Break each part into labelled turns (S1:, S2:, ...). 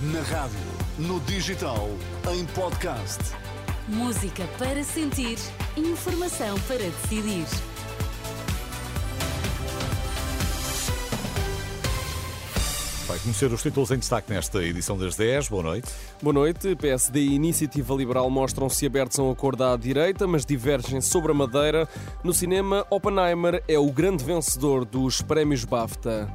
S1: Na rádio, no digital, em podcast.
S2: Música para sentir, informação para decidir.
S3: Vai conhecer os títulos em destaque nesta edição das 10. Boa noite.
S4: Boa noite. PSD e Iniciativa Liberal mostram-se abertos a um acordo à direita, mas divergem sobre a Madeira. No cinema, Oppenheimer é o grande vencedor dos prémios BAFTA.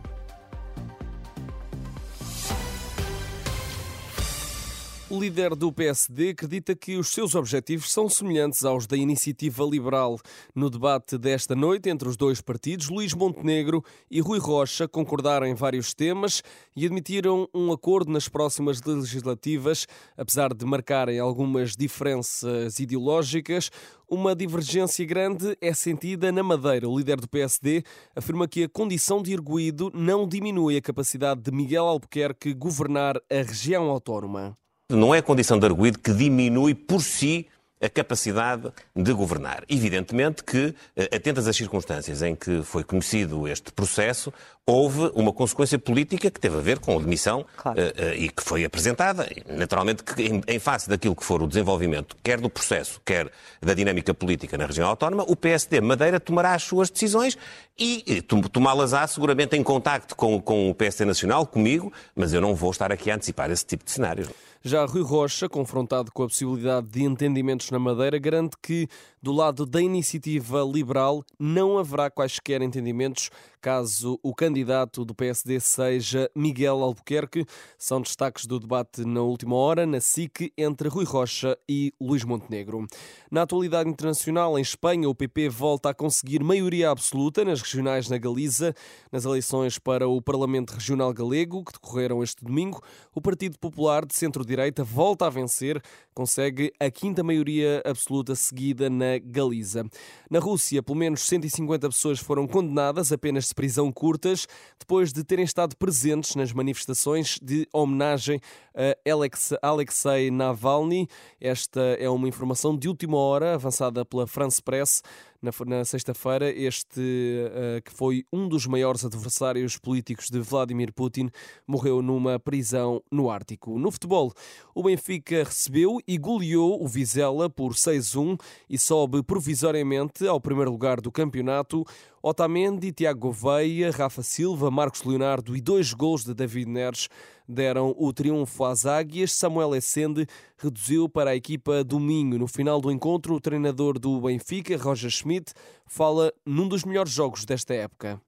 S4: O líder do PSD acredita que os seus objetivos são semelhantes aos da Iniciativa Liberal. No debate desta noite entre os dois partidos, Luís Montenegro e Rui Rocha concordaram em vários temas e admitiram um acordo nas próximas legislativas, apesar de marcarem algumas diferenças ideológicas. Uma divergência grande é sentida na Madeira. O líder do PSD afirma que a condição de erguido não diminui a capacidade de Miguel Albuquerque governar a região autónoma
S5: não é a condição de arguído que diminui por si a capacidade de governar. Evidentemente que, eh, atentas às circunstâncias em que foi conhecido este processo, houve uma consequência política que teve a ver com a demissão claro. uh, uh, e que foi apresentada. Naturalmente, que em, face daquilo que for o desenvolvimento, quer do processo, quer da dinâmica política na região autónoma, o PSD Madeira tomará as suas decisões e tomá-las-á seguramente em contacto com, com o PSD Nacional, comigo, mas eu não vou estar aqui a antecipar esse tipo de cenários.
S4: Já Rui Rocha, confrontado com a possibilidade de entendimentos na Madeira, garante que, do lado da iniciativa liberal, não haverá quaisquer entendimentos caso o candidato do PSD seja Miguel Albuquerque. São destaques do debate na última hora, na SIC, entre Rui Rocha e Luís Montenegro. Na atualidade internacional, em Espanha, o PP volta a conseguir maioria absoluta nas regionais na Galiza. Nas eleições para o Parlamento Regional Galego, que decorreram este domingo, o Partido Popular de centro-direita volta a vencer, consegue a quinta maioria absoluta seguida na Galiza. Na Rússia, pelo menos 150 pessoas foram condenadas apenas de prisão curtas depois de terem estado presentes nas manifestações de homenagem a Alexei Navalny. Esta é uma informação de última hora avançada pela France Press na, na sexta-feira, este uh, que foi um dos maiores adversários políticos de Vladimir Putin, morreu numa prisão no Ártico. No futebol, o Benfica recebeu e goleou o Vizela por 6-1 e sobe provisoriamente ao primeiro lugar do campeonato. Otamendi, Tiago Gouveia, Rafa Silva, Marcos Leonardo e dois gols de David Neres deram o triunfo às Águias. Samuel Essende reduziu para a equipa domingo. No final do encontro, o treinador do Benfica, Roger Schmidt, fala num dos melhores jogos desta época.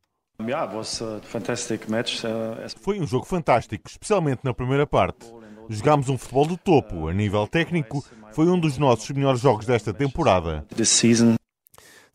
S6: Foi um jogo fantástico, especialmente na primeira parte. Jogámos um futebol do topo. A nível técnico, foi um dos nossos melhores jogos desta temporada.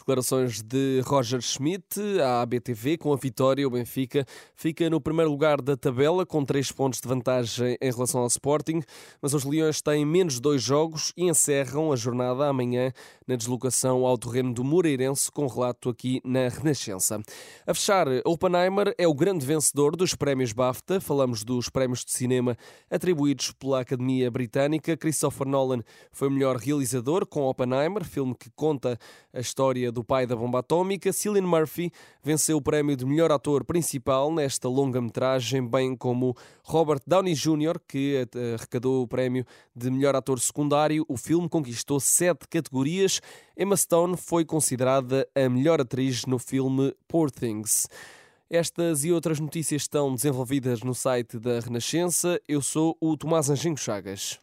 S4: Declarações de Roger Schmidt à ABTV. Com a vitória, o Benfica fica no primeiro lugar da tabela, com três pontos de vantagem em relação ao Sporting, mas os Leões têm menos dois jogos e encerram a jornada amanhã na deslocação ao terreno do Moreirense, com relato aqui na Renascença. A fechar, Oppenheimer é o grande vencedor dos prémios BAFTA. Falamos dos prémios de cinema atribuídos pela Academia Britânica. Christopher Nolan foi o melhor realizador com Oppenheimer, filme que conta a história do pai da bomba atómica, Cillian Murphy venceu o prémio de melhor ator principal nesta longa-metragem, bem como Robert Downey Jr., que arrecadou o prémio de melhor ator secundário. O filme conquistou sete categorias. Emma Stone foi considerada a melhor atriz no filme Poor Things. Estas e outras notícias estão desenvolvidas no site da Renascença. Eu sou o Tomás Anjinho Chagas.